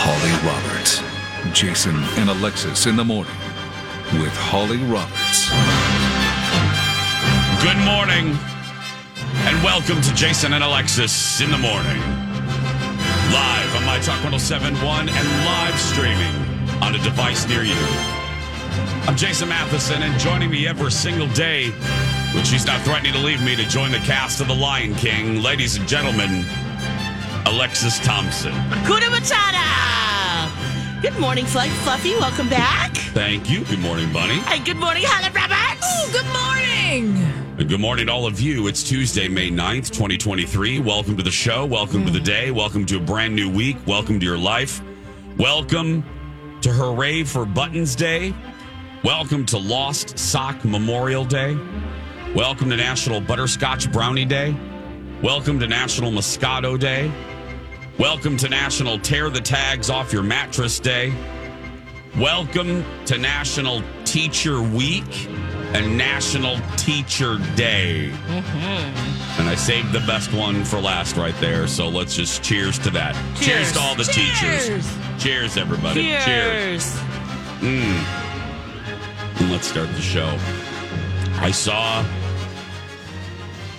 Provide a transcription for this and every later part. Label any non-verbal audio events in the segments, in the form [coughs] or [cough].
Holly Roberts. Jason and Alexis in the morning with Holly Roberts. Good morning, and welcome to Jason and Alexis in the morning. Live on My Talk 1071 and live streaming on a device near you. I'm Jason Matheson, and joining me every single day, when she's not threatening to leave me to join the cast of The Lion King, ladies and gentlemen, Alexis Thompson. Kuna Matata! Good morning, Fluffy. Fluffy. Welcome back. Thank you. Good morning, Bunny. And good morning, Holly Roberts. Oh, good morning. And good morning to all of you. It's Tuesday, May 9th, 2023. Welcome to the show. Welcome to the day. Welcome to a brand new week. Welcome to your life. Welcome to Hooray for Buttons Day. Welcome to Lost Sock Memorial Day. Welcome to National Butterscotch Brownie Day. Welcome to National Moscato Day. Welcome to National Tear the Tags Off Your Mattress Day. Welcome to National Teacher Week and National Teacher Day. Mm-hmm. And I saved the best one for last right there. So let's just cheers to that. Cheers, to all the teachers. Cheers. Cheers, everybody. Cheers. And hmm. let's start the show. I saw,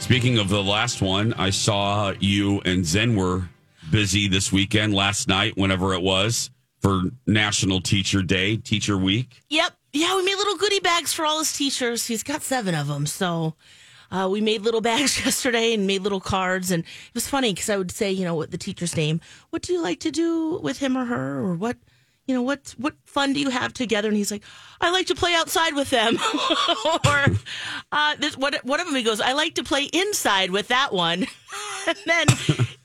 speaking of the last one, I saw you and Zen were busy this weekend, last night, whenever it was, for National Teacher Day, Teacher Week. Yep. Yeah, we made little goodie bags for all his teachers. He's got seven of them. So uh, we made little [laughs] bags yesterday and made little cards. And it was funny because I would say, you know, what the teacher's name. What do you like to do with him or her? Or what, you know, what, what fun do you have together? And he's like, I like to play outside with them. [laughs] or uh, this, what, one of them, he goes, I like to play inside with that one. [laughs] and then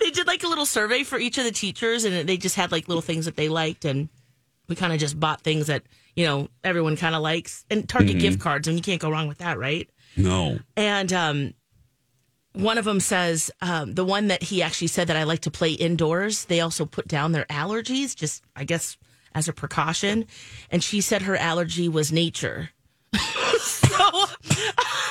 they did like a little survey for each of the teachers and they just had like little things that they liked. And we kind of just bought things that, you know, everyone kind of likes. And Target gift cards, and you can't go wrong with that, right? No. And um, one of them says um, the one that he actually said that I like to play indoors. They also put down their allergies, just I guess as a precaution. And she said her allergy was nature. [laughs] so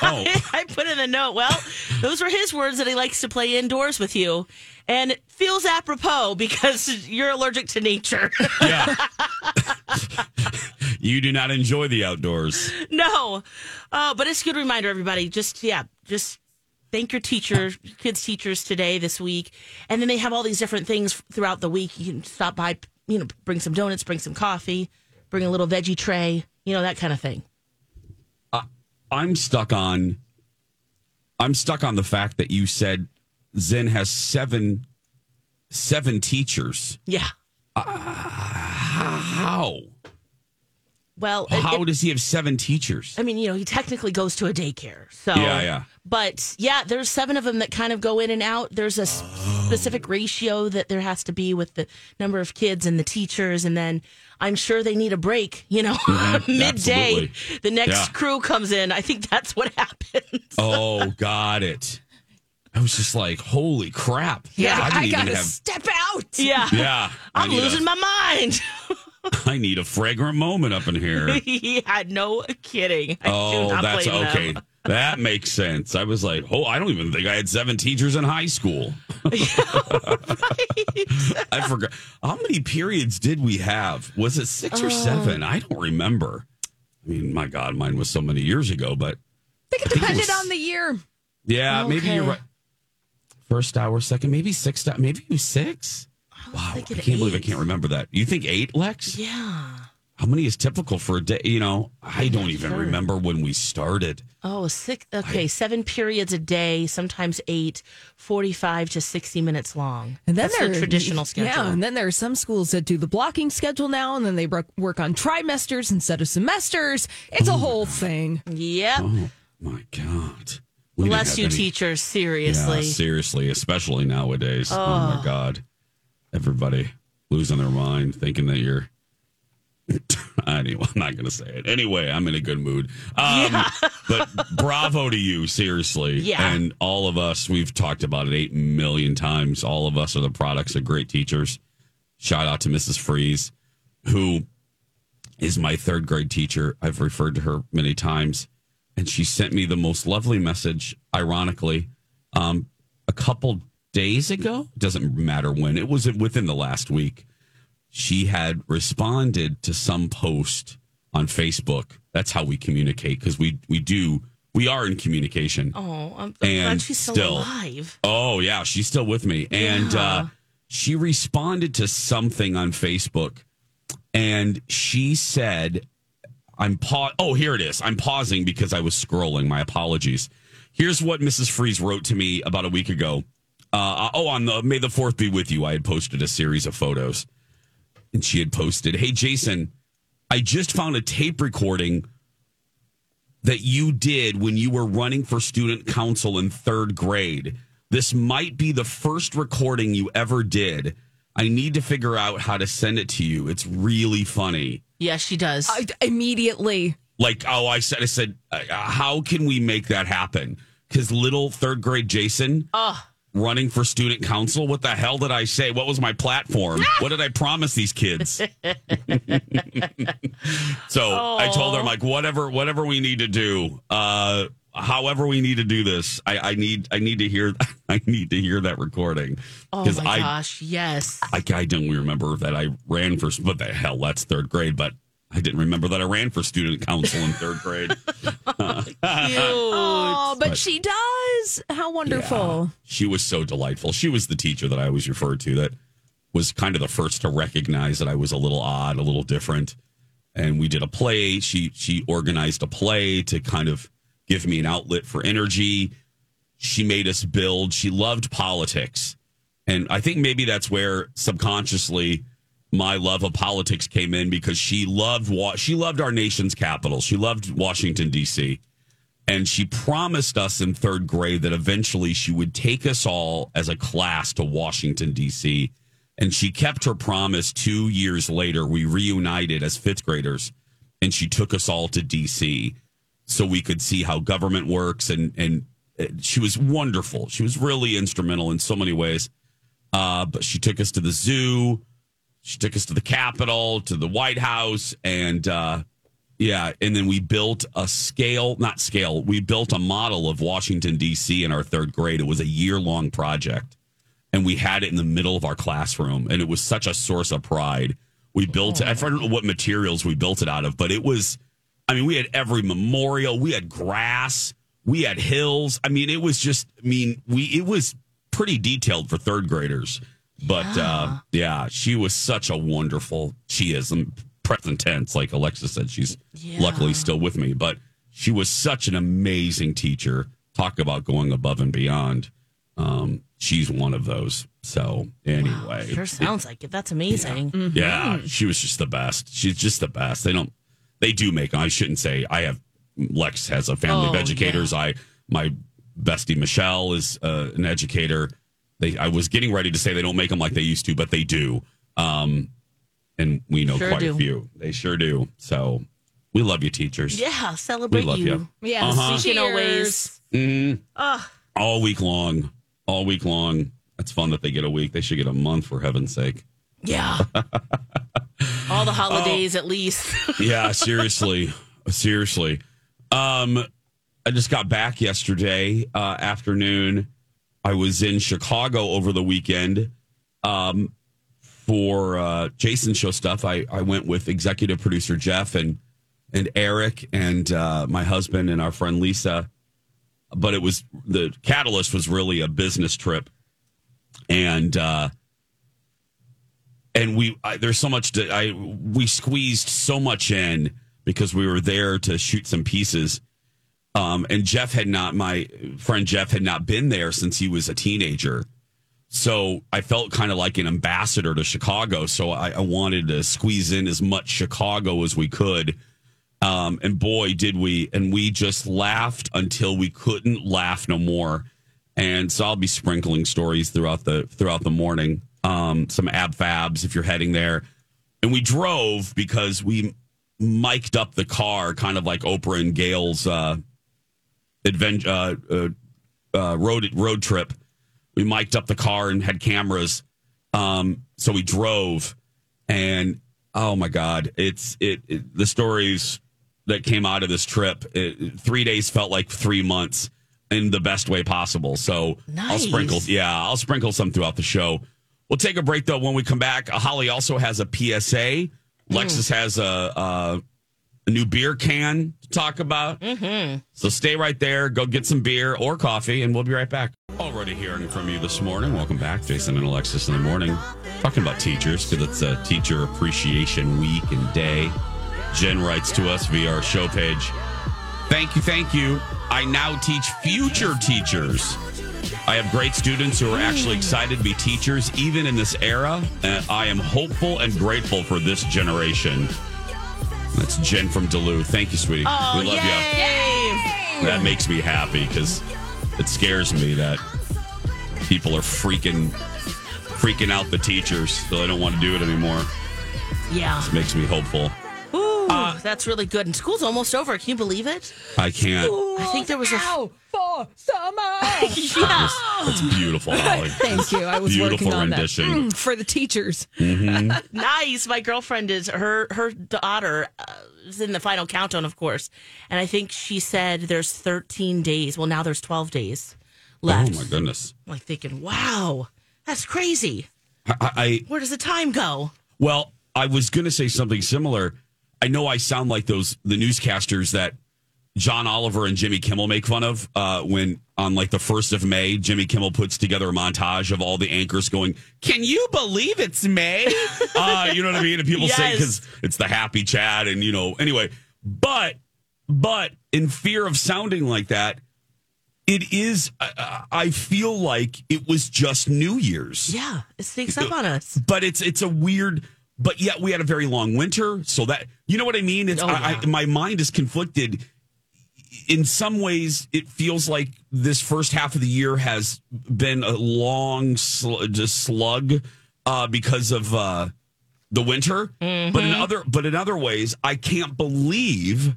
I, [laughs] I put in a note. Well, those were his words that he likes to play indoors with you, and it feels apropos because [laughs] you're allergic to nature. [laughs] Yeah. [laughs] you do not enjoy the outdoors. no, uh, but it's a good reminder, everybody. Just yeah, just thank your teacher, kids' teachers today, this week, and then they have all these different things throughout the week. You can stop by, you know, bring some donuts, bring some coffee, bring a little veggie tray, you know, that kind of thing. I'm stuck on I'm stuck on the fact that you said Zen has seven seven teachers. Yeah. Uh, how? Well, How it- does he have seven teachers? I mean, you know, he technically goes to a daycare. So Yeah, yeah. But yeah, there's seven of them that kind of go in and out. There's a s- oh. specific ratio that there has to be with the number of kids and the teachers, and then I'm sure they need a break. You know, mm-hmm. [laughs] midday, absolutely. the next Yeah. crew comes in. I think that's what [laughs] happens. Oh, got it. I was just like, holy crap. Yeah, I I, gotta have. step out. Yeah, Yeah. [laughs] I I'm need a- losing my mind. [laughs] I need a fragrant moment up in here. [laughs] yeah, no kidding. I Oh, that's okay. them. That makes sense. I was like, oh, I don't even think I had seven teachers in high school. Yeah, I forgot. How many periods did we have? Was it six Uh, or seven? I don't remember. I mean, my God, mine was so many years ago, but I think it think it depended was- on the year. yeah, maybe you're right. First hour, second, maybe six, maybe it was six. Wow, I can't believe I can't remember that. You think eight, Lex? Yeah. How many is typical for a day? You know, I don't even sure. remember when we started. Oh, six. Okay, seven periods a day, sometimes eight, 45 to 60 minutes long. And then That's there the traditional schedule. Yeah, and then there are some schools that do the blocking schedule now, and then they work work on trimesters instead of semesters. It's a oh. whole thing. Yep. Oh my god! We Bless you, any- teachers. Seriously. Yeah, seriously, especially nowadays. Oh. my god, everybody losing their mind, thinking that you're. [laughs] anyway, [laughs] I'm not going to say it. Anyway, I'm in a good mood. Um, [laughs] but bravo to you, seriously. Yeah. And all of us, we've talked about it eight million times. All of us are the products of great teachers. Shout out to Mrs. Freeze, who is my third grade teacher. I've referred to her many times. And she sent me the most lovely message, ironically, um, a couple days ago. Doesn't matter when. It was within the last week. She had responded to some post on Facebook. That's how we communicate because we we do we are in communication. Oh, I'm, I'm And glad she's still, still- alive. Oh yeah, she's still with me, and uh, she responded to something on Facebook, and she said, "I'm pa- Oh, here it is. I'm pausing because I was scrolling. My apologies. Here's what Mrs. Freeze wrote to me about a week ago. Uh, oh, on the May the Fourth be with you. I had posted a series of photos, and she had posted, "Hey Jason, I just found a tape recording." that you did when you were running for student council in third grade. This might be the first recording you ever did. I need to figure out how to send it to you. It's really funny. Yes, she does. I, immediately. Like, oh, I said, I said, uh, how can we make that happen? Because little third grade Jason running for student council. What the hell did I say? What was my platform? [laughs] what did I promise these kids? [laughs] so I told her, I'm like, whatever, whatever we need to do, uh, however we need to do this, I, I need, I need to hear, [laughs] I need to hear that recording oh my I, gosh, yes. I, I don't remember that I ran for, what the hell? That's third grade, but I didn't remember that I ran for student council in third grade. [laughs] [laughs] Cute. Oh, but, But- she does. How wonderful. She was so delightful. She was the teacher that I always referred to that was kind of the first to recognize that I was a little odd, a little different. And we did a play. She she organized a play to kind of give me an outlet for energy. She made us build. She loved politics. And I think maybe that's where subconsciously my love of politics came in because she loved wa- she loved our nation's capital. She loved Washington D.C and she promised us in third grade that eventually she would take us all as a class to Washington, D.C. And she kept her promise two years later. We reunited as fifth graders, and she took us all to D.C. so we could see how government works. And, and uh, she was wonderful. She was really instrumental in so many ways. Uh, but she took us to the zoo. She took us to the Capitol, to the White House, and uh, yeah, and then we built a scale, not scale, we built a model of Washington, D.C. in our third grade. It was a year long project, and we had it in the middle of our classroom, and it was such a source of pride. We built it, I don't know what materials we built it out of, but it was, I mean, we had every memorial, we had grass, we had hills. I mean, it was just, I mean, we, it was pretty detailed for third graders. But uh, yeah, she was such a wonderful. She is um, present tense, like Alexa said. She's luckily still with me, but she was such an amazing teacher. Talk about going above and beyond. Um, she's one of those. So anyway, Sure sounds like it. That's amazing. yeah, she was just the best. She's just the best. They don't. They do make. I shouldn't say. I have. Lex has a family of Oh, educators. I my bestie Michelle is uh, an educator. They. I was getting ready to say they don't make them like they used to, but they do. Um, and we know Sure quite a few. They sure do. So we love you, teachers. Yeah, celebrate We love you. Yes. Uh-huh. We can always. Mhm. All week long. All week long. It's fun that they get a week. They should get a month for heaven's sake. Yeah. [laughs] All the holidays, at least. [laughs] yeah, seriously, seriously. Um, I just got back yesterday uh, afternoon. I was in Chicago over the weekend um, for uh, Jason show stuff. I, I went with executive producer Jeff and and Eric and uh, my husband and our friend Lisa. But it was the catalyst was really a business trip, and uh, and we I, there's so much to, I we squeezed so much in because we were there to shoot some pieces. Um, and Jeff had not my friend Jeff had not been there since he was a teenager. So I felt kind of like an ambassador to Chicago. So I, I wanted to squeeze in as much Chicago as we could. Um, and boy, did we! And we just laughed until we couldn't laugh no more. And so I'll be sprinkling stories throughout the throughout the morning. Um, some ab fabs if you're heading there. And we drove because we mic'd up the car, kind of like Oprah and Gayle's uh, adventure uh, uh, uh, road road trip. We mic'd up the car and had cameras. Um, so we drove, and oh my god, it's it, it the stories that came out of this trip. It, three days felt like three months in the best way possible. So I'll sprinkle, yeah, I'll sprinkle some throughout the show. We'll take a break though. When we come back, uh, Holly also has a PSA. Lexus has a, a a new beer can to talk about. Mm-hmm. So stay right there. Go get some beer or coffee, and we'll be right back. Already hearing from you this morning. Welcome back, Jason and Alexis in the morning. Talking about teachers because it's a teacher appreciation week and day. Jen writes to us via our show page. Thank you, thank you. I now teach future teachers. I have great students who are actually excited to be teachers, even in this era. And I am hopeful and grateful for this generation. That's Jen from Duluth. Thank you, sweetie. Oh, we love yay! you. That makes me happy because it scares me that people are freaking freaking out the teachers, so they don't want to do it anymore. Yeah. It makes me hopeful. Ooh, Uh, that's really good. And school's almost over. Can you believe it? I can't. I think there was a. Ow, for summer. [laughs] Yeah. That's beautiful, Holly. [laughs] Thank you. I was Beautiful working on rendition. that Mm, for the teachers. [laughs] nice. My girlfriend is her her daughter uh, is in the final countdown, of course, and I think she said there's 13 days. Well, now there's 12 days left. Oh my goodness. I'm like thinking, wow, that's crazy. I, I Where does the time go? Well, I was going to say something similar. I know I sound like those the newscasters that John Oliver and Jimmy Kimmel make fun of uh, when on like the first of May, Jimmy Kimmel puts together a montage of all the anchors going, "Can you believe it's May?" [laughs] uh, you know what I mean? And people say because it's the happy chat, and you know, anyway. But but in fear of sounding like that, it is. Uh, I feel like it was just New Year's Yeah, it sneaks up on us. but it's it's a weird but yet we had a very long winter so that you know what i mean it's Oh, yeah. I, my mind is conflicted in some ways it feels like this first half of the year has been a long sl- just slug uh, because of uh, the winter but Mm-hmm. in other but in other ways i can't believe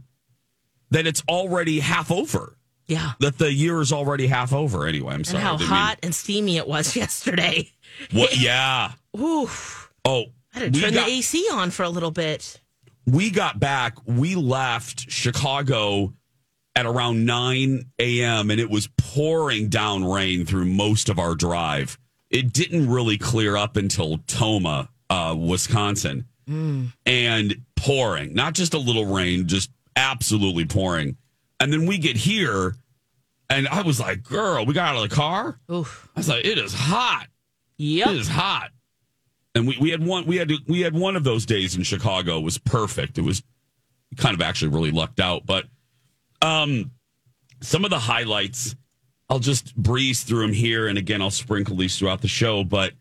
that it's already half over Yeah. that the year is already half over anyway i'm sorry I how didn't mean- hot and steamy it was [laughs] yesterday. what yeah [laughs] Ooh, oh I had to turn got- the AC on for a little bit. we got back, we left Chicago at around 9 a.m. and it was pouring down rain through most of our drive. It didn't really clear up until Tomah, uh, Wisconsin, and pouring, not just a little rain, just absolutely pouring. And then we get here, and I was like, girl, we got out of the car. Oof. I was like, it is hot. Yep. It is hot. And we, we had one we had we had one of those days in Chicago. It was perfect. It was kind of actually really lucked out. But um some of the highlights, I'll just breeze through them here and again I'll sprinkle these throughout the show. But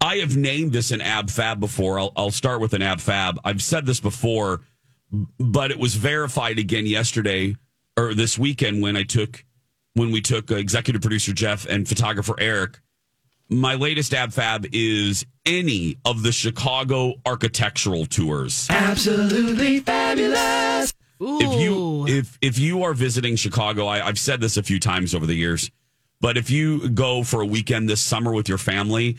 I have named this an ab fab before. I'll I'll start with an ab fab. I've said this before, but it was verified again yesterday or this weekend when I took when we took uh, executive producer Jeff and photographer Eric my latest ab fab is any of the Chicago architectural tours. Absolutely fabulous. Ooh. If you if if you are visiting Chicago, I, I've said this a few times over the years, but if you go for a weekend this summer with your family,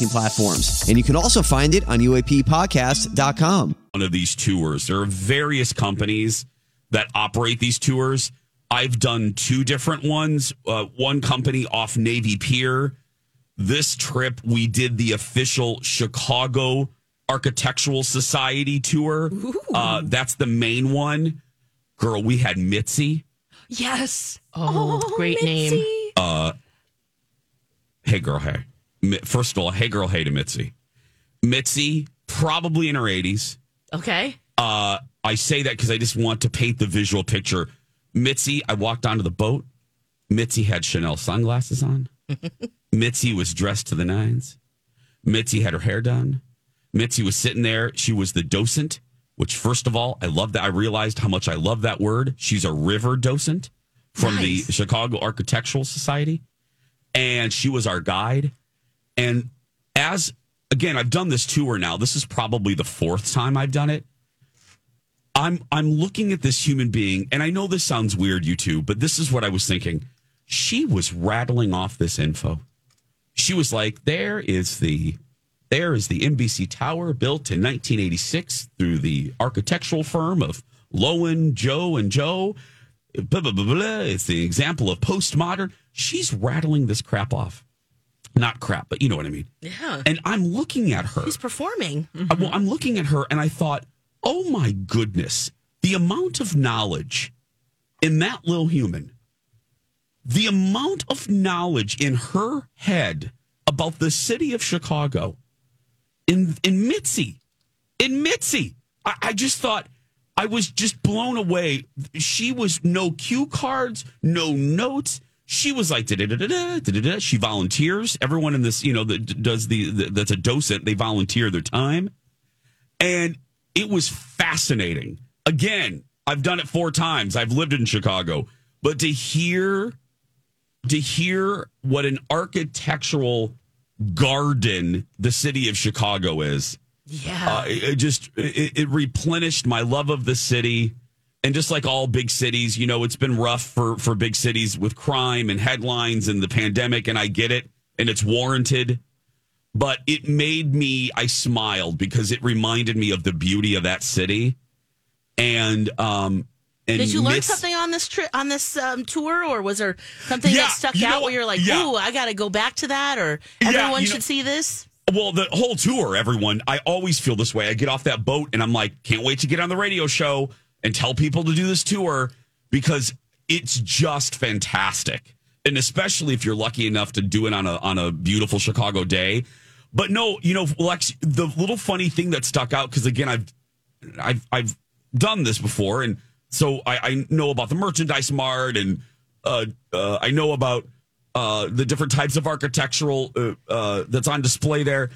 podcasting platforms. And you can also find it on UAPpodcast.com. one of these tours. There are various companies that operate these tours. I've done two different ones. Uh, one company off Navy Pier. This trip, we did the official Chicago Architectural Society tour. Uh, that's the main one. Girl, we had Mitzi. Yes. Oh, great name. Mitzi. Hey, girl, hey. First of all, hey, girl, hey to Mitzi. Mitzi, probably in her 80s. Okay. Uh, I say that because I just want to paint the visual picture. Mitzi, I walked onto the boat. Mitzi had Chanel sunglasses on. [laughs] Mitzi was dressed to the nines. Mitzi had her hair done. Mitzi was sitting there. She was the docent, which, first of all, I love that. I realized how much I love that word. She's a river docent from Nice. the Chicago Architectural Society. And she was our guide. And as, again, I've done this tour now. This is probably the fourth time I've done it. I'm I'm looking at this human being, and I know this sounds weird, you two, but this is what I was thinking. She was rattling off this info. She was like, "There is the, there is the NBC Tower built in 1986 through the architectural firm of Lowen, Joe, and Joe. Blah blah blah blah. It's the example of postmodern." She's rattling this crap off, not crap, but you know what I mean. Yeah. And I'm looking at her. He's performing. I- well, I'm looking at her and I thought, oh my goodness, the amount of knowledge in that little human, the amount of knowledge in her head about the city of Chicago, in in Mitzi, in Mitzi, I, I just thought I was just blown away. She was no cue cards, no notes. She was like, da-da-da-da-da, da-da-da. she volunteers. Everyone in this, you know, that does the, the that's a docent, they volunteer their time and it was fascinating. Again, I've done it four times. I've lived in Chicago, but to hear to hear what an architectural garden the city of Chicago is, Yeah. uh, it, it just it, it replenished my love of the city. And just like all big cities, you know, it's been rough for for big cities with crime and headlines and the pandemic, and I get it, and it's warranted but it made me I smiled because it reminded me of the beauty of that city. And um and Did you learn Mitz- something on this trip on this um, tour, or was there something Yeah, that stuck you know out where you're like, Yeah. "Ooh, I got to go back to that," or everyone you should know- see this? Well, the whole tour, everyone, I always feel this way. I get off that boat and I'm like, can't wait to get on the radio show and tell people to do this tour because it's just fantastic. And especially if you're lucky enough to do it on a on a beautiful Chicago day. But no, you know, Lex, the little funny thing that stuck out because again, I've I've I've done this before, and so I, I know about the merchandise mart, and uh, uh, I know about uh, the different types of architectural uh, uh, that's on display there.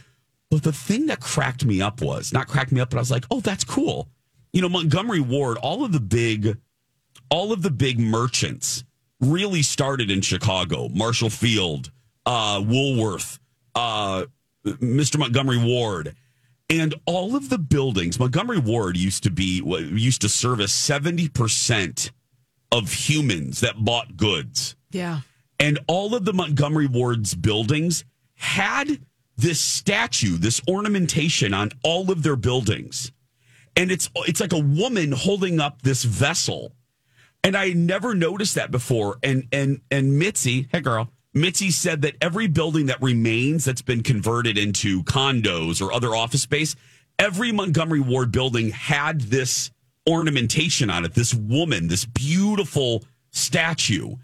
But the thing that cracked me up was not cracked me up, but I was like, oh, that's cool. You know, Montgomery Ward, all of the big, all of the big merchants really started in Chicago. Marshall Field, uh, Woolworth, uh, Mr. Montgomery Ward, and all of the buildings. Montgomery Ward used to be used to service seventy percent of humans that bought goods Yeah. and all of the Montgomery Ward's buildings had this statue, this ornamentation on all of their buildings. And it's it's like a woman holding up this vessel. And I never noticed that before. And and and Mitzi, hey girl, Mitzi said that every building that remains that's been converted into condos or other office space, every Montgomery Ward building had this ornamentation on it, this woman, this beautiful statue.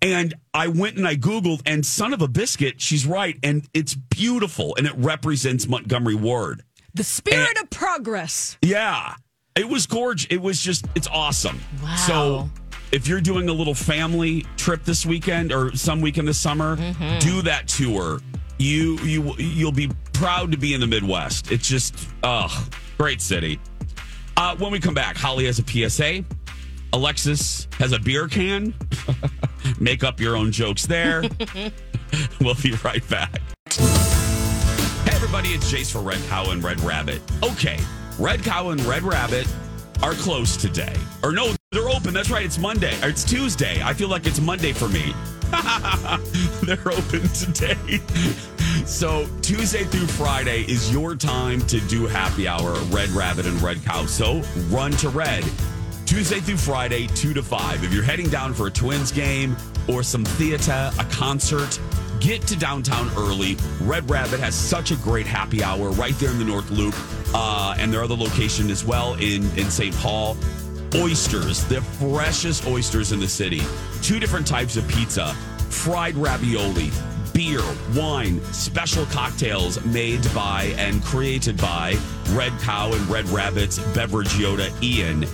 And I went and I Googled, and son of a biscuit, she's right. And it's beautiful and it represents Montgomery Ward. The spirit of progress. Yeah. It was gorgeous. It was just, it's awesome. Wow. So if you're doing a little family trip this weekend or some weekend this summer, do that tour. You you you'll be proud to be in the Midwest. It's just oh, great city. Uh, when we come back, Holly has a PSA. Alexis has a beer can. [laughs] Make up your own jokes there. [laughs] we'll be right back. Hey, everybody, it's Jace for Red Cow and Red Rabbit. Okay, Red Cow and Red Rabbit are closed today. Or no, they're open. That's right, it's Monday. Or it's Tuesday. I feel like it's Monday for me. [laughs] they're open today. So Tuesday through Friday is your time to do happy hour, Red Rabbit and Red Cow. So run to Red. Tuesday through Friday, 2 to 5. If you're heading down for a Twins game or some theater, a concert, get to downtown early. Red Rabbit has such a great happy hour right there in the North Loop. Uh, and their other location as well in, in St. Paul. Oysters, the freshest oysters in the city. Two different types of pizza, fried ravioli, beer, wine, special cocktails made by and created by Red Cow and Red Rabbit's beverage Yoda Ian.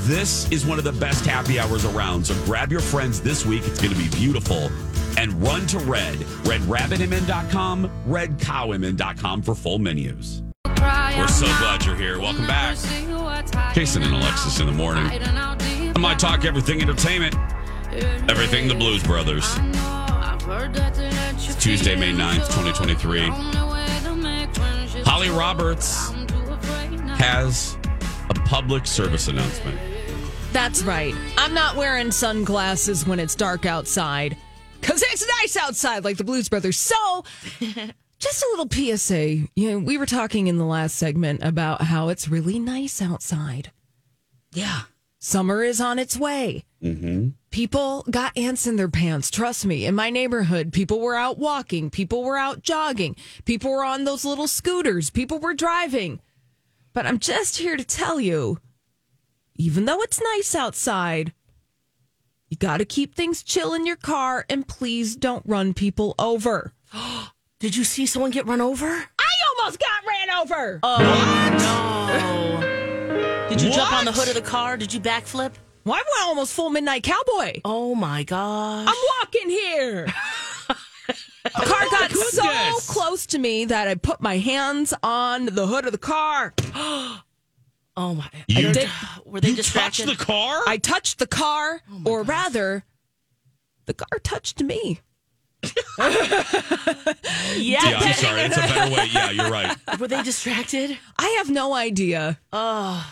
This is one of the best happy hours around. So grab your friends this week. It's going to be beautiful. And run to Red, redrabbitmn.com, redcowmn.com for full menus. We're so glad you're here. Welcome back. Jason and Alexis in the morning. On My Talk Everything Entertainment. Everything the Blues Brothers. It's Tuesday, May 9th, 2023. Holly Roberts has a public service announcement. That's right. I'm not wearing sunglasses when it's dark outside because it's nice outside, like the Blues Brothers. So, [laughs] just a little PSA. You know, we were talking in the last segment about how it's really nice outside. Yeah. Summer is on its way. Mm-hmm. People got ants in their pants. Trust me. In my neighborhood, people were out walking. People were out jogging. People were on those little scooters. People were driving. But I'm just here to tell you even though it's nice outside, you got to keep things chill in your car and please don't run people over. [gasps] Did you see someone get run over? I almost got ran over. Oh, no. Did you jump on the hood of the car? Did you backflip? Why am I almost full midnight cowboy? Oh, my gosh. I'm walking here. The [laughs] car oh got so close to me that I put my hands on the hood of the car. [gasps] [gasps] oh, my. You, did- Were they you touched distracted? the car? I touched the car, or rather, the car touched me. [laughs] yeah. yeah, I'm sorry. It's a better way. Yeah, you're right. [laughs] Were they distracted? I have no idea. Oh,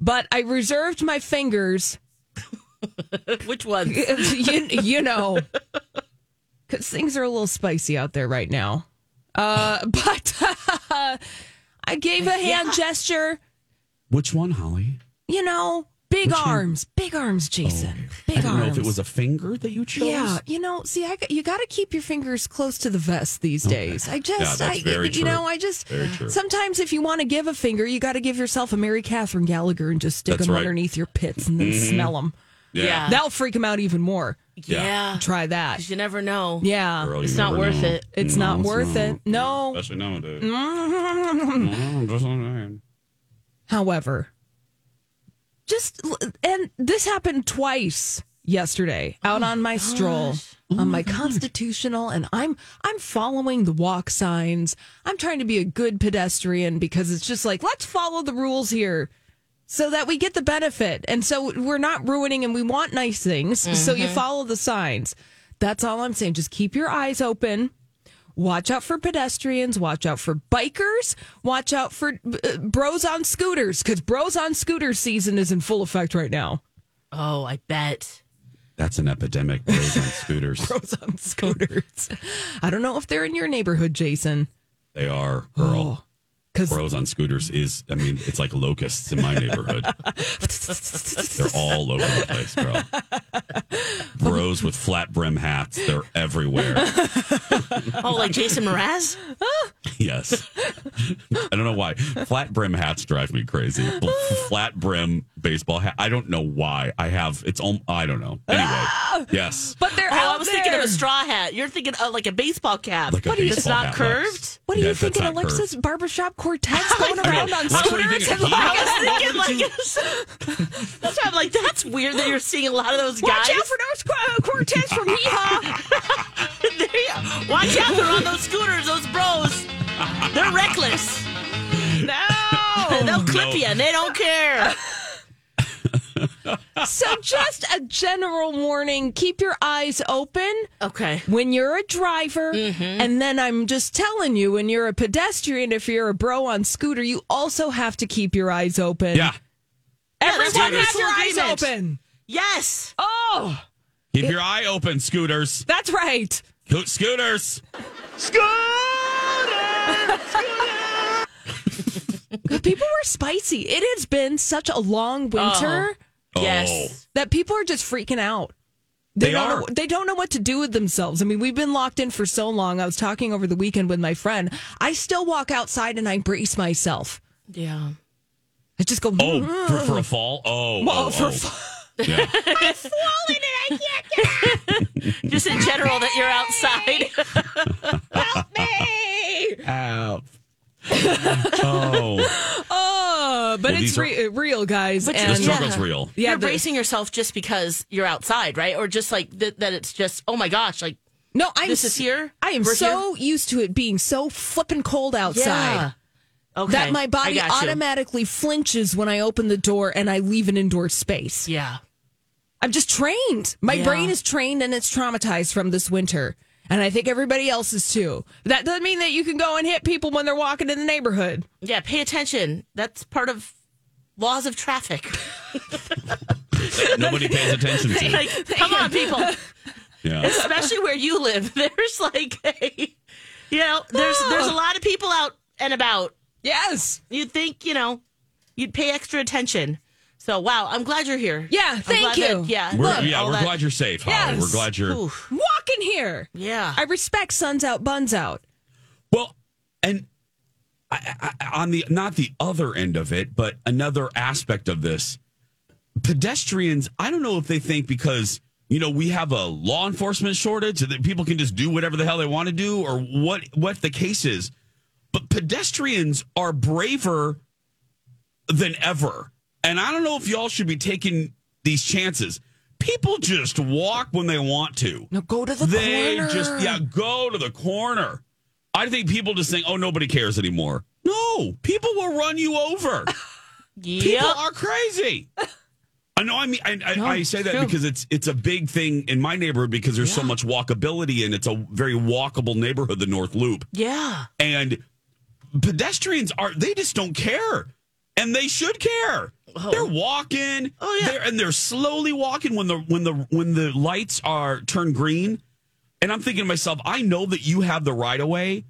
But I reserved my fingers [laughs] which one? you, you know, because things are a little spicy out there right now. Uh, but I gave a hand gesture. Which one, Holly? You know, big Which hand? arms, big arms, Jason, big I don't arms. know if it was a finger that you chose. yeah, you know, see, I got, you got to keep your fingers close to the vest these days. I just, Yeah, that's I, very you true. know, I just Very true. sometimes if you want to give a finger, you got to give yourself a Mary Catherine Gallagher and just stick That's them right. Mm-hmm. underneath your pits and then smell them. Yeah. That'll freak them out even more. Yeah. Try that. you never know. Yeah. Girl, It's not worth know. it. It's No, not it's worth not. it. No. Especially nowadays. [laughs] Mm, just saying. However, just and this happened twice yesterday out on my [gasps] stroll on my constitutional and I'm I'm following the walk signs. I'm trying to be a good pedestrian because it's just like let's follow the rules here so that we get the benefit. And so we're not ruining and we want nice things. So you follow the signs. That's all I'm saying. Just keep your eyes open. Watch out for pedestrians. Watch out for bikers. Watch out for uh, bros on scooters because bros on scooter season is in full effect right now. Oh, I bet. That's an epidemic. Bros on scooters. [laughs] Bros on scooters. I don't know if they're in your neighborhood, Jason. They are, girl. Because Bros on scooters is, I mean, it's like locusts in my neighborhood. [laughs] They're all over the place, girl. [laughs] [laughs] Bros with flat brim hats. They're everywhere. [laughs] Oh, like Jason Mraz? [laughs] Yes. I don't know why. Flat brim hats drive me crazy. B- Flat brim baseball hat. I don't know why. I have, it's, om- I don't know. Anyway, yes. but they're Oh, out I was there. thinking of a straw hat. You're thinking of like a baseball cap. Like a It's not curved. Lex. What are Yeah, you thinking, not Alexis? curved. Barbershop quartets going around on Lex, what are you scooters? thinking? and I was thinking like that's why I'm like that's weird that you're seeing a lot of those guys. Watch out for those qu- uh, quartets from Yeehaw. [laughs] There you- Watch out, they're on those scooters, those bros. They're reckless. no. [laughs] They'll clip No. you and they don't care. [laughs] So, just a general warning keep your eyes open Okay. when you're a driver. Mm-hmm. And then I'm just telling you, when you're a pedestrian, if you're a bro on scooter, you also have to keep your eyes open. Yeah. Everyone that's have your eyes mutual agreement. open. Yes. Oh. Keep it, your eye open, scooters. That's right. Co- scooters. Scooter. Scooter. [laughs] people were spicy. It has been such a long winter. Oh. oh. Yes. That people are just freaking out. They, they don't are. Know, they don't know what to do with themselves. I mean, we've been locked in for so long. I was talking over the weekend with my friend. I still walk outside and I brace myself. Yeah. I just go. Oh, for, for, a fall. Oh, well, oh, for oh. fall. Yeah. [laughs] [laughs] Just in general, that you're outside. [laughs] Ow. oh, Oh, but Well, it's these are- re- uh, real, guys. But the and struggle's real. yeah, you're the- bracing yourself just because you're outside, right? Or just like th- that it's just, oh my gosh, like, no, I'm this is here? I am We're so used to it being so flipping cold outside. yeah. Okay. That my body automatically flinches when I open the door and I leave an indoor space. Yeah. I'm just trained. My Yeah. brain is trained and it's traumatized from this winter. And I think everybody else is too. That doesn't mean that you can go and hit people when they're walking in the neighborhood. Yeah. Pay attention. That's part of laws of traffic. Nobody pays attention to. [laughs] like, come on, people. Yeah. Especially where you live. [laughs] There's like a, you know, there's ah. there's a lot of people out and about. Yes. You'd think, you know, you'd pay extra attention. So wow, I'm glad you're here. Yeah, thank you. that- yeah. We're, look, yeah, we're that- glad you're safe, Holly. Yes. We're glad you're. Oof. Walk here. Yeah. I respect suns out, buns out. Well, and I, I, on the not the other end of it, but another aspect of this, pedestrians. I don't know if they think because you know we have a law enforcement shortage that people can just do whatever the hell they want to do, or what what the case is. But pedestrians are braver than ever, and I don't know if y'all should be taking these chances. People just walk when they want to. No, go to the corner. They corner. just yeah, go to the corner. I think people just think, oh, nobody cares anymore. No, people will run you over. [laughs] People are crazy. I know. I mean, I, I, No, I say that true. because it's it's a big thing in my neighborhood because there's so much walkability and it's a very walkable neighborhood, the North Loop, Yeah. and pedestrians are they just don't care, and they should care. Oh. They're walking. Oh, yeah. They're, and they're slowly walking when the when the when the lights are turned green. And I'm thinking to myself, I know that you have the right of way,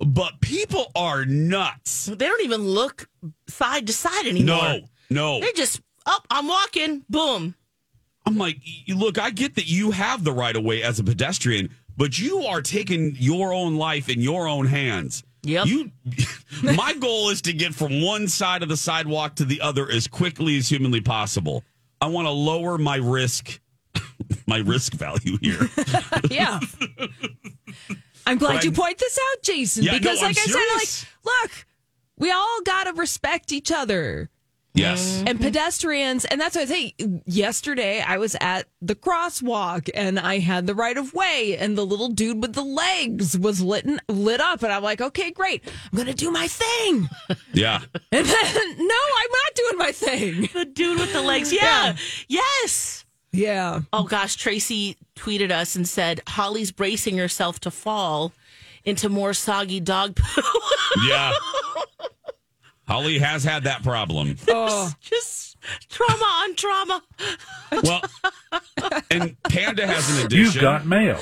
but people are nuts. They don't even look side to side anymore. No, no. They just, oh, I'm walking. Boom. I'm like, look, I get that you have the right of way as a pedestrian, but you are taking your own life in your own hands. Yep. You, [laughs] my goal is to get from one side of the sidewalk to the other as quickly as humanly possible. I want to lower my risk, [laughs] my risk value here. [laughs] yeah. I'm glad But you I- point this out, Jason, Yeah, no, because I'm like I serious. said, like, look, we all gotta respect each other. Yes. Mm-hmm. And pedestrians, and that's what I say. Yesterday, I was at the crosswalk and I had the right of way, and the little dude with the legs was lit lit up, and I'm like, okay, great, I'm gonna do my thing. [laughs] Yeah. And then, [laughs] no, I'm not doing my thing. [laughs] The dude with the legs. Yeah. Yes. Yeah, Oh gosh, Tracy tweeted us and said Holly's bracing herself to fall into more soggy dog poo. Yeah. Holly has had that problem. [laughs] oh, Just trauma on trauma. Well, and Panda has an addition. You've got mail.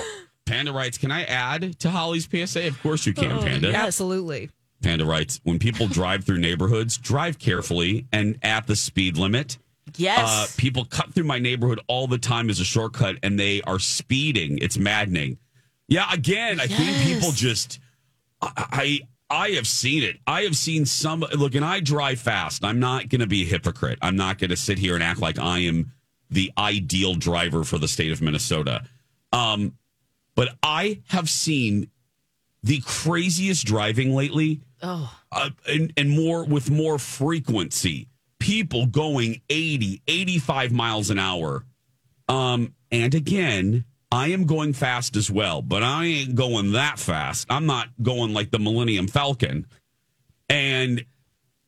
Panda writes, Can I add to Holly's PSA? Of course you can, Panda. absolutely. Panda writes, When people drive through neighborhoods, drive carefully and at the speed limit. Yes. Uh, people cut through my neighborhood all the time as a shortcut and they are speeding. It's maddening. Yeah, again, I think Yes. people just I, I have seen it. I have seen some look, and I drive fast. I'm not gonna be a hypocrite. I'm not gonna sit here and act like I am the ideal driver for the state of Minnesota. Um, but I have seen the craziest driving lately oh. uh, and, and more with more frequency. People going 80, 85 miles an hour. Um, and again, I am going fast as well, but I ain't going that fast. I'm not going like the Millennium Falcon. And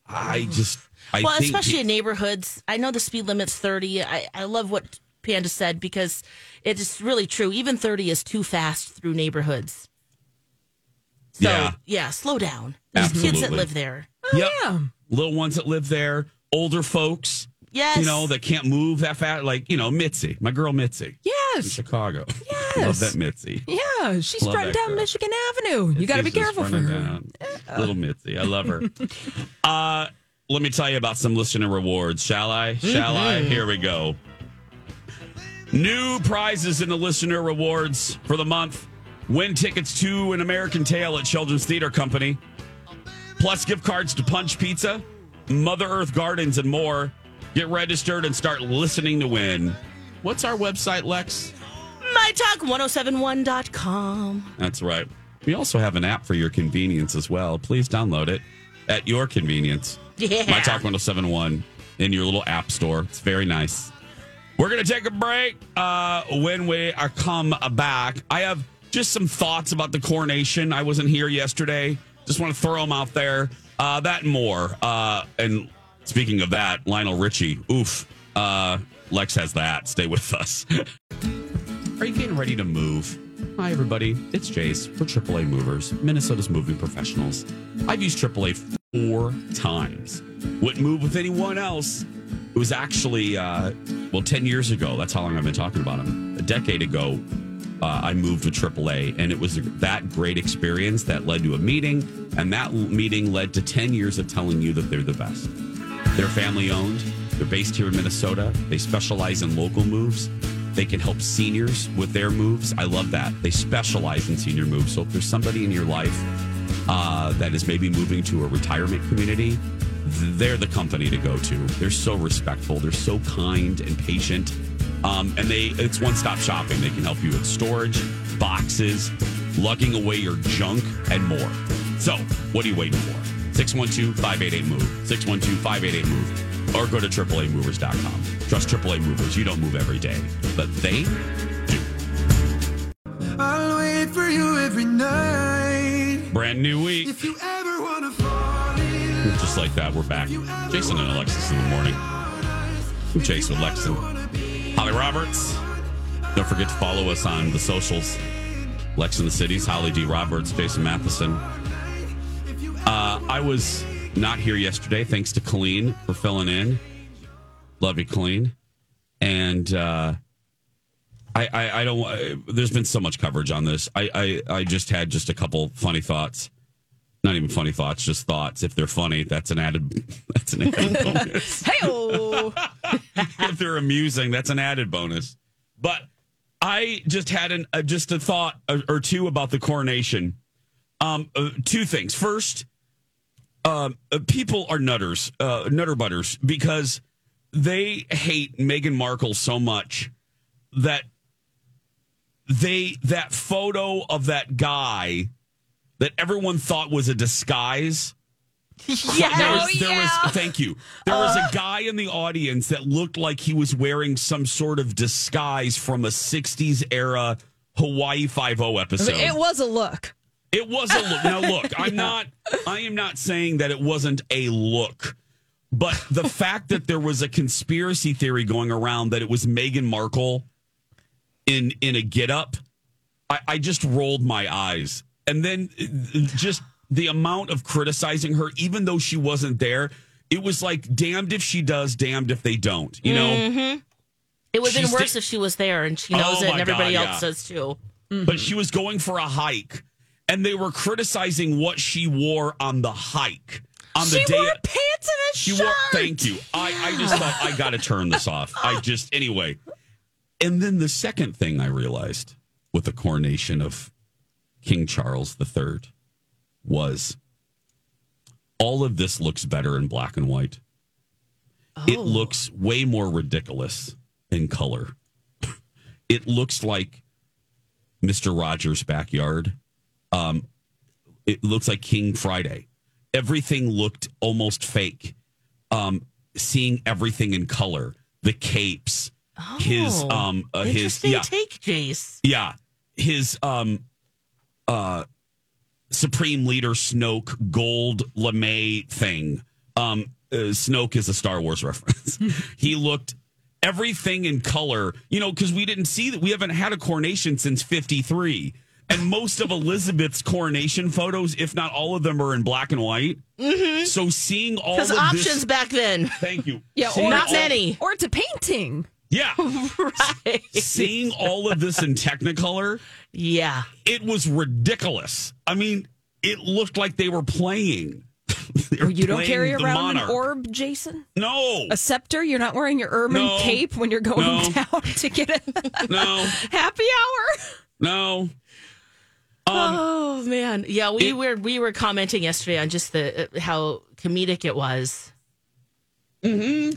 I just, I well, think especially pe- in neighborhoods. I know the speed limit's 30. I, I love what Panda said because it is really true. Even 30 is too fast through neighborhoods. So, Yeah. yeah, slow down. There's kids that live there. Oh, yep. Yeah. little ones that live there, older folks, Yes. you know, that can't move that fast, like, you know, Mitzi, my girl Mitzi. in Yes. Chicago. Yes. Love that Mitzi. Yeah. She's Love strutting down girl. Michigan Avenue. You got to be careful for her. down. Little Mitzi. I love her. [laughs] uh, let me tell you about some listener rewards, shall I? Shall I? Mm-hmm. Here we go. New prizes in the listener rewards for the month. Win tickets to an American Tail at Children's Theater Company. Plus gift cards to Punch Pizza, Mother Earth Gardens, and more. Get registered and start listening to win. What's our website, Lex? MyTalk1071.com. That's right. We also have an app for your convenience as well. Please download it at your convenience. Yeah. My Talk 1071 in your little app store. It's very nice. We're going to take a break. Uh, when we are come back, I have just some thoughts about the coronation. I wasn't here yesterday. Just want to throw them out there. Uh, that and more. Uh, and speaking of that, Lionel Richie. Oof. Uh, Lex has that. Stay with us. [laughs] Are you getting ready to move? Hi, everybody. It's Jace for AAA Movers, Minnesota's moving professionals. I've used AAA four times. Wouldn't move with anyone else. It was actually, uh, well, 10 years ago. That's how long I've been talking about them. A decade ago, uh, I moved with AAA, and it was that great experience that led to a meeting, and that meeting led to 10 years of telling you that they're the best. They're family owned. They're based here in Minnesota. They specialize in local moves. They can help seniors with their moves. I love that. They specialize in senior moves. So if there's somebody in your life uh, that is maybe moving to a retirement community, they're the company to go to. They're so respectful. They're so kind and patient. Um, and they it's one stop shopping. They can help you with storage, boxes, lugging away your junk, and more. So, what are you waiting for? 612 588 MOVE. 612 588 MOVE. Or go to AAAmovers.com. Trust AAA Movers. You don't move every day, but they do. I'll wait for you every night. Brand new week. If you ever wanna fall in love, Just like that, we're back. Jason and Alexis in the morning. I'm Chase with Lex Holly Roberts. Don't forget to follow us on the socials. Lex in the Cities, Holly D. Roberts, Jason Matheson. Uh, I was not here yesterday, thanks to Colleen for filling in. Love you, Colleen. And uh, I, I, I don't. uh, There's been so much coverage on this. I, I, I just had just a couple funny thoughts. Not even funny thoughts, just thoughts. If they're funny, that's an added. [laughs] That's an added [laughs] bonus. Hey, [laughs] if they're amusing, that's an added bonus. But I just had an uh, just a thought or, or two about the coronation. Um, uh, two things. First, uh, people are nutters, uh, nutter butters, because they hate Meghan Markle so much that they that photo of that guy that everyone thought was a disguise. [laughs] There was, there was thank you. There was a guy in the audience that looked like he was wearing some sort of disguise from a 60s era Hawaii 5 episode. It was a look. It was a look. Now look, I'm [laughs] not I am not saying that it wasn't a look. But the [laughs] fact that there was a conspiracy theory going around that it was Meghan Markle in in a get up, I, I just rolled my eyes. And then uh, just the amount of criticizing her, even though she wasn't there, it was like damned if she does, damned if they don't. You know? It would have been worse if she was there and she knows Oh it and everybody God, else yeah. does too. but she was going for a hike and they were criticizing what she wore on the hike on the She day wore pants and a she shirt. wore thank you i i just thought i gotta turn this off i just anyway and then the second thing i realized with the coronation of king charles iii was all of this looks better in black and white it oh. looks way more ridiculous in color [laughs] it looks like Mr. Rogers' backyard. Um, it looks like King Friday. Everything looked almost fake. Um, seeing everything in color, the capes, his Oh, um, uh, his yeah, take, Jace. yeah, his um, uh, Supreme Leader Snoke gold lame thing. Um, uh, Snoke is a Star Wars [laughs] reference. he looked everything in color, you know, because we didn't see that. We haven't had a coronation since '53, and most of Elizabeth's coronation photos, if not all of them, are in black and white. Mm-hmm. So seeing all Because of options this, back then. thank you. [laughs] Yeah, Seeing or Not all- many. Or it's a painting. Yeah. [laughs] right. Seeing all of this in Technicolor, Yeah. it was ridiculous. I mean, it looked like they were playing. [laughs] They were You don't carry around Monarch. an orb, Jason? No. A scepter? You're not wearing your ermine No. cape when you're going No. down to get a No. happy hour? No. Oh man. Yeah, we it- were we were commenting yesterday on just the uh, how comedic it was. Y-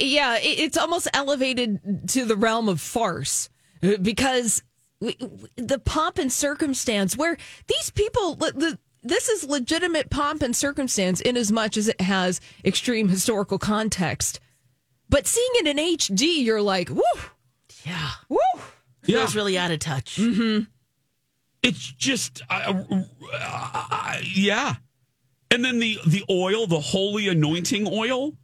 Yeah, it's almost elevated to the realm of farce uh, because the pomp and circumstance where these people, the, this is legitimate pomp and circumstance in as much as it has extreme historical context. But seeing it in HD, you're like, woo, Yeah. woo. Yeah. Feels really out of touch. Mm-hmm. It's just, uh, uh, yeah. And then the the oil, the holy anointing oil.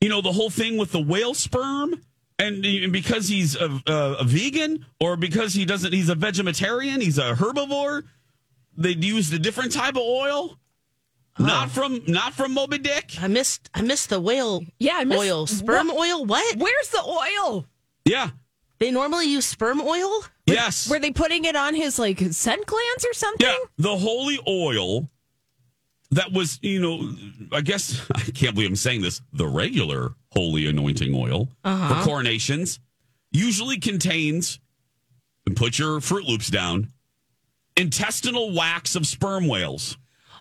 You know the whole thing with the whale sperm, and because he's a, a, a vegan or because he doesn't, he's a vegetarian, he's a herbivore. They used a different type of oil, not from not from Moby Dick. I missed I missed the whale Yeah, I missed- oil. Sperm oil? What? Where's the oil? Yeah. They normally use sperm oil? Yes. Were they putting it on his like scent glands or something? Yeah, the holy oil that was, you know, I guess [laughs] I can't believe I'm saying this. The regular holy anointing oil for uh-huh. coronations usually contains, and put your Fruit Loops down, intestinal wax of sperm whales.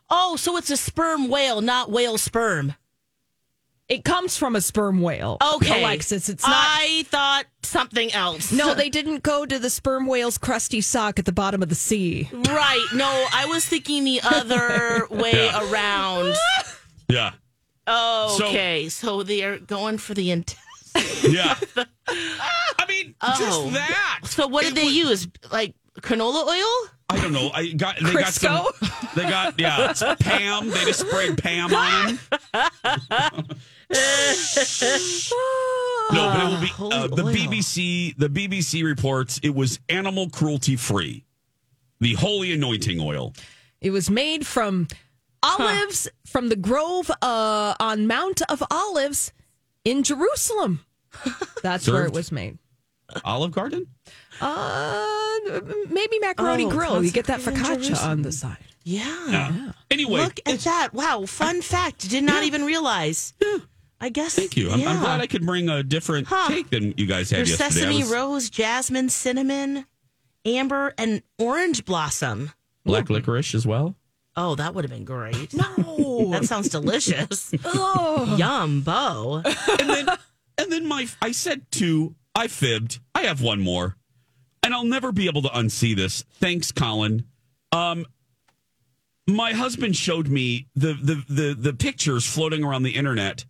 Oh, so it's a sperm whale, not whale sperm. It comes from a sperm whale. Okay. Alexis, it's not. I thought something else. no, [laughs] they didn't go to the sperm whale's crusty sock at the bottom of the sea. Right. No, I was thinking the other [laughs] way Yeah. around. Yeah. Okay, so, they are going for the intent. Yeah. [laughs] I mean, Oh. just that. So what did It they was- use? Like canola oil? I don't know. I got they got some. They got yeah. It's Pam. They just sprayed Pam on him. [laughs] No, but it will be uh, the. BBC. The BBC reports it was animal cruelty free. The holy anointing oil. It was made from olives from the grove uh, on Mount of Olives in Jerusalem. [laughs] That's where it was made. Olive Garden. Uh, maybe macaroni Oh, grill. You get that focaccia on the side. Yeah. Yeah. Anyway, Look at that. Wow, fun fact. Did not even realize. I guess. thank you. I'm, I'm glad I could bring a different Huh. take than you guys had There's yesterday. Sesame was- rose, jasmine, cinnamon, amber, and orange blossom. black licorice as well. Oh, that would have been great. No. [laughs] That sounds delicious. oh. Yum, Bo. and then and then my I said two. I fibbed. I have one more, and I'll never be able to unsee this. Thanks, Colin. Um, my husband showed me the the the, the pictures floating around the internet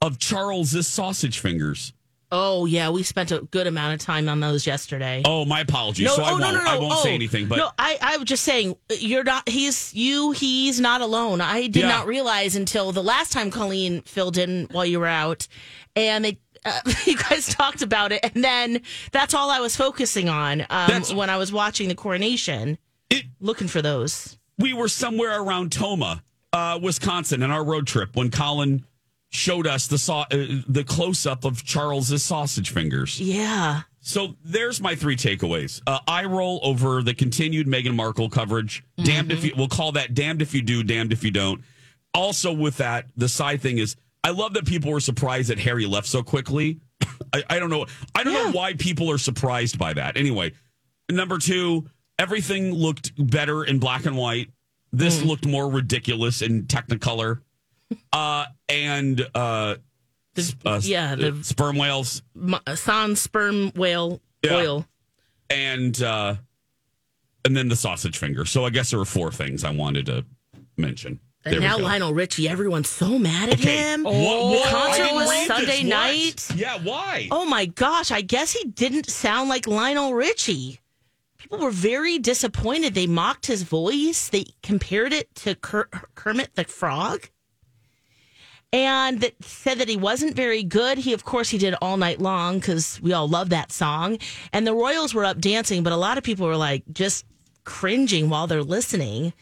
of Charles's sausage fingers. Oh yeah, we spent a good amount of time on those yesterday. Oh, my apologies. so I oh, won't. I won't oh. say anything. But no, I, I was just saying you're not. He's you. He's not alone. I did Yeah. not realize until the last time Colleen filled in while you were out, and they. [laughs] Uh, you guys talked about it, and then that's all I was focusing on um, when I was watching the coronation, it, looking for those. We were somewhere around Tomah, uh, Wisconsin, in our road trip when Colin showed us the sau- uh, the close up of Charles's sausage fingers. Yeah, So there's my three takeaways. Uh, I roll over the continued Meghan Markle coverage. Damned if you, we'll call that damned if you do, damned if you don't. Also, with that, the side thing is, I love that people were surprised that Harry left so quickly. [coughs] I, I don't know. I don't know why people are surprised by that. Anyway, number two, everything looked better in black and white. This looked more ridiculous in Technicolor. [laughs] Uh, and uh, The- uh, yeah, the- sperm whales sans sperm whale Yeah. oil. and uh and then the sausage finger. So I guess there were four things I wanted to mention. And There now. Lionel Richie, everyone's so mad at Okay. him. What- what- The concert was. Sunday What? night. Yeah, why? Oh my gosh, I guess he didn't sound like Lionel Richie. People were very disappointed. They mocked his voice. They compared it to Ker- Kermit the Frog. And that said that he wasn't very good. He, of course, he did all night long because we all love that song. And the Royals were up dancing, but a lot of people were like just cringing while they're listening.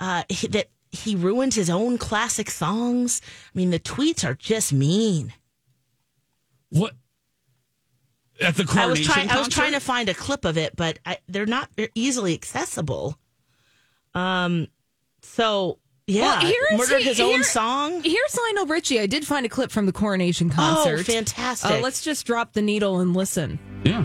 Uh, that he ruined his own classic songs. I mean, the tweets are just mean. What? At the I was coronation trying. I was trying to find a clip of it, but I, they're not easily accessible. Um. So yeah, Well, here's- murdered his here- own song. Here's Lionel Richie. I did find a clip from the coronation concert. Oh, fantastic! Uh, let's just drop the needle and listen. Yeah.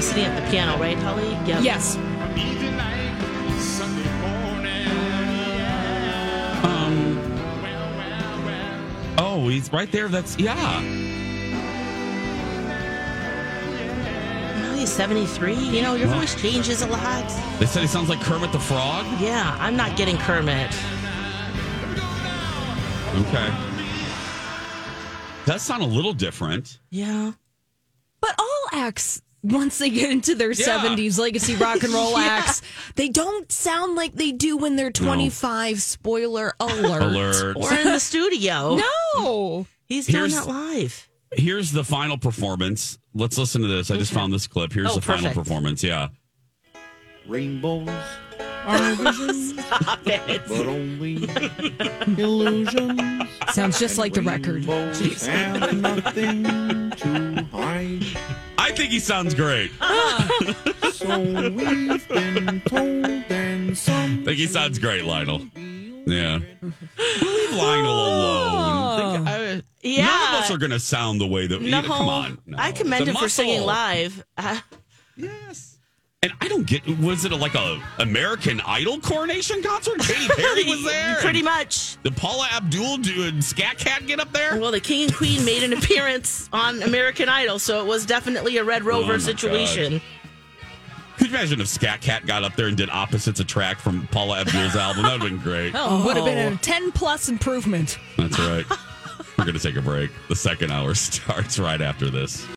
He's sitting at the piano, right, Holly? Yep. Yes. Easy like Sunday morning. Yeah. Um. Well, well, well. Oh, he's right there. That's yeah. Well, he's seventy three. You know, your Well. voice changes a lot. They said he sounds like Kermit the Frog. Yeah, I'm not getting Kermit. Okay. Does sound a little different. Yeah. But all acts, once they get into their Yeah. 70s legacy rock and roll [laughs] acts, they don't sound like they do when they're 25. Spoiler alert. Alert. Or in the studio. [laughs] No. He's doing that live. Here's the final performance. Let's listen to this. I just found this clip. Here's Oh, the final performance. Yeah. Rainbows are visions, [laughs] Stop it. but only illusions. Sounds just like the record. Rainbows have nothing to hide. I think he sounds great. [laughs] So we've been told, and some think he sounds great, Lionel. Yeah. We'll leave Lionel alone. Think- I- Yeah. None of us are going to sound the way that. No, come on. No. I commend The him for singing muscle. live. Uh, [laughs] Yes. And I don't get. Was it like a American Idol coronation concert? Katy [laughs] Perry was there. Pretty much. Did Paula Abdul do and Skat Kat get up there? Well, the king and queen made an appearance on American Idol, so it was definitely a Red Rover Oh, my situation. Could you imagine if Skat Kat got up there and did opposites attract from Paula Abdul's album? That would have been great. Oh, would have been a 10 plus improvement. That's right. [laughs] We're going to take a break. The second hour [laughs] starts right after this.